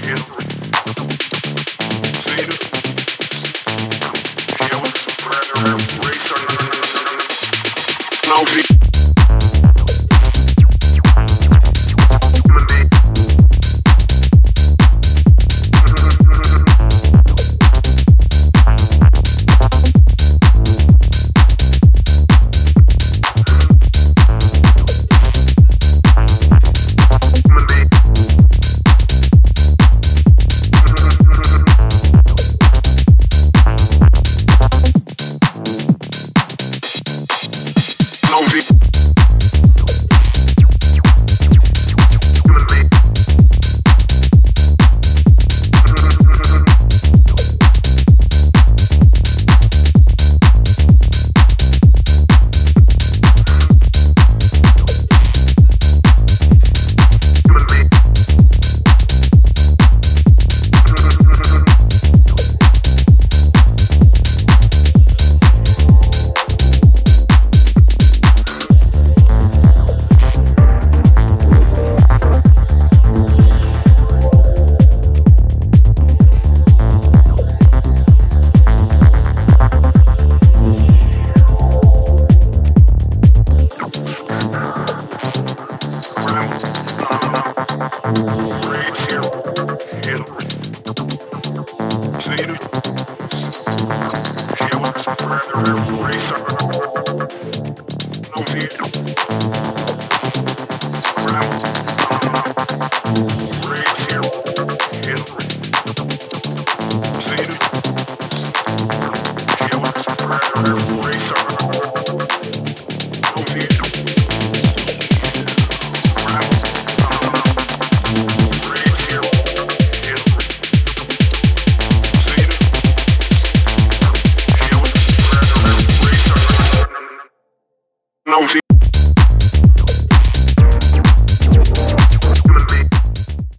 Radio. Research. housing.